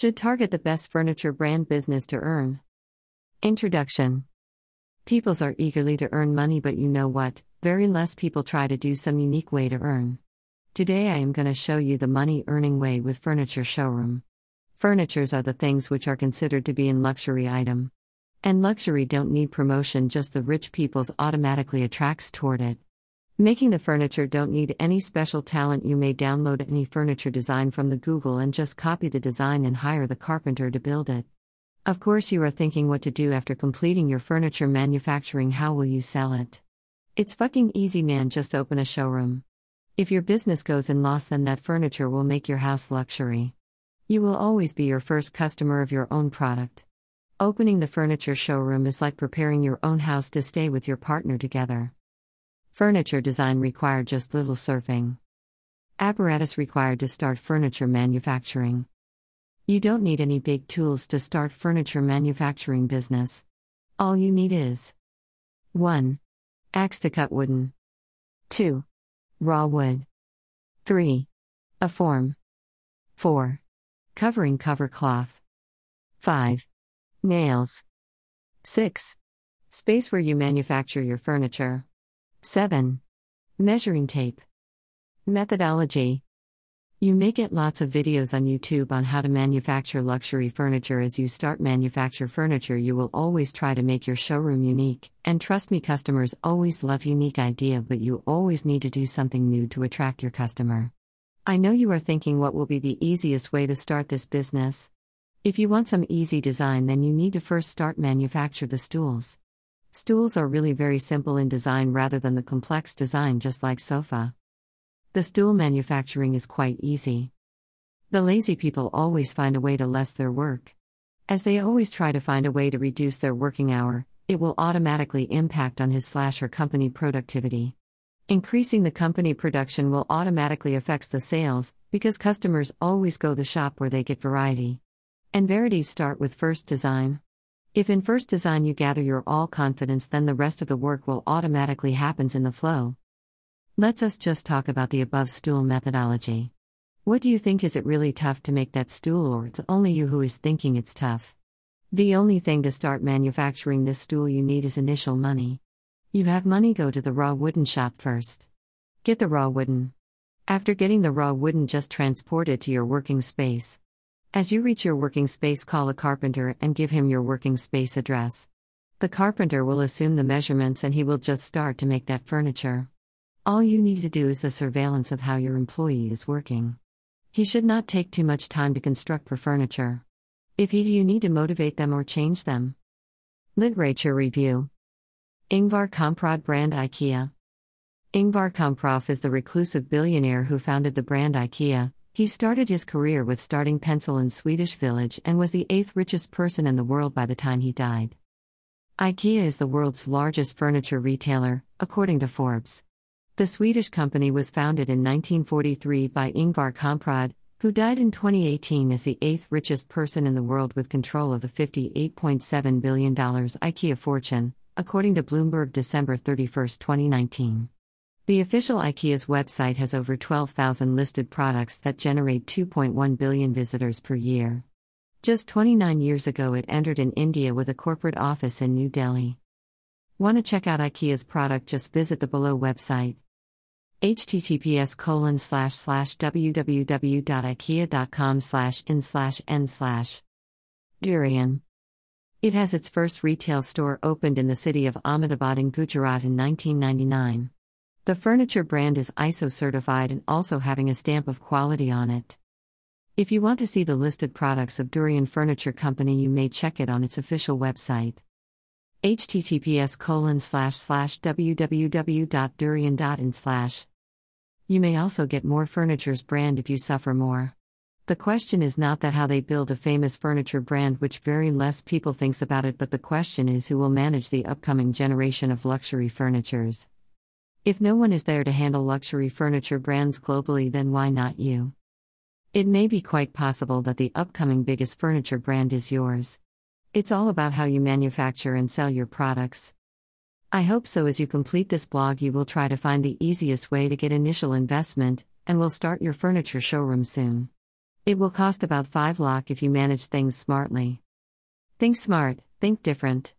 Should target the best furniture brand business to earn. Introduction Peoples are eagerly to earn money, but you know what? Very less people try to do some unique way to earn. Today I am going to show you the money earning way with furniture showroom. Furnitures are the things which are considered to be in luxury item. And luxury don't need promotion, just the rich people's automatically attracts toward it. Making the furniture don't need any special talent. You may download any furniture design from the Google and just copy the design and hire the carpenter to build it. Of course, you are thinking what to do after completing your furniture manufacturing. How will you sell it? It's fucking easy, man. Just open a showroom. If your business goes in loss, then that furniture will make your house luxury. You will always be your first customer of your own product. Opening the furniture showroom is like preparing your own house to stay with your partner together. Furniture design required just little surfing. Apparatus required to start furniture manufacturing. You don't need any big tools to start furniture manufacturing business. All you need is 1. Axe to cut wooden. 2. Raw wood. 3. A form. 4. Covering cover cloth. 5. Nails. 6. Space where you manufacture your furniture. 7. Measuring tape. Methodology. You may get lots of videos on YouTube on how to manufacture luxury furniture. As you start manufacture furniture, you will always try to make your showroom unique. And trust me, customers always love unique idea, but you always need to do something new to attract your customer. I know you are thinking what will be the easiest way to start this business. If you want some easy design, then you need to first start manufacture the stools. Stools are really very simple in design rather than the complex design, just like sofa. The stool manufacturing is quite easy. The lazy people always find a way to less their work. As they always try to find a way to reduce their working hour, it will automatically impact on his slash her company productivity. Increasing the company production will automatically affects the sales because customers always go the shop where they get variety. And varieties start with first design. If in first design you gather your all confidence, then the rest of the work will automatically happens in the flow. Let's us just talk about the above stool methodology. What do you think is it really tough to make that stool or it's only you who is thinking it's tough? The only thing to start manufacturing this stool you need is initial money. You have money go to the raw wooden shop first. Get the raw wooden. After getting the raw wooden just transport it to your working space. As you reach your working space, call a carpenter and give him your working space address. The carpenter will assume the measurements and he will just start to make that furniture. All you need to do is the surveillance of how your employee is working. He should not take too much time to construct per furniture. If he, you need to motivate them or change them. Literature review Ingvar Kamprad brand IKEA. Ingvar Kamprad is the reclusive billionaire who founded the brand IKEA, he started his career with starting Pencil in Swedish Village and was the eighth richest person in the world by the time he died. IKEA is the world's largest furniture retailer, according to Forbes. The Swedish company was founded in 1943 by Ingvar Kamprad, who died in 2018 as the eighth richest person in the world with control of the $58.7 billion IKEA fortune, according to Bloomberg December 31, 2019. The official IKEA's website has over 12,000 listed products that generate 2.1 billion visitors per year. Just 29 years ago, it entered in India with a corporate office in New Delhi. Want to check out IKEA's product? Just visit the below website https colon slash slash www.ikea.com slash in slash n slash durian it has its first retail store opened in the city of ahmedabad in gujarat in 1999 the furniture brand is ISO certified and also having a stamp of quality on it. If you want to see the listed products of Durian Furniture Company, you may check it on its official website. https colon slash slash www.durian.in slash. You may also get more furniture's brand if you suffer more. The question is not that how they build a famous furniture brand which very less people thinks about it but the question is who will manage the upcoming generation of luxury furnitures. If no one is there to handle luxury furniture brands globally, then why not you? It may be quite possible that the upcoming biggest furniture brand is yours. It's all about how you manufacture and sell your products. I hope so. As you complete this blog, you will try to find the easiest way to get initial investment and will start your furniture showroom soon. It will cost about 5 lakh if you manage things smartly. Think smart, think different.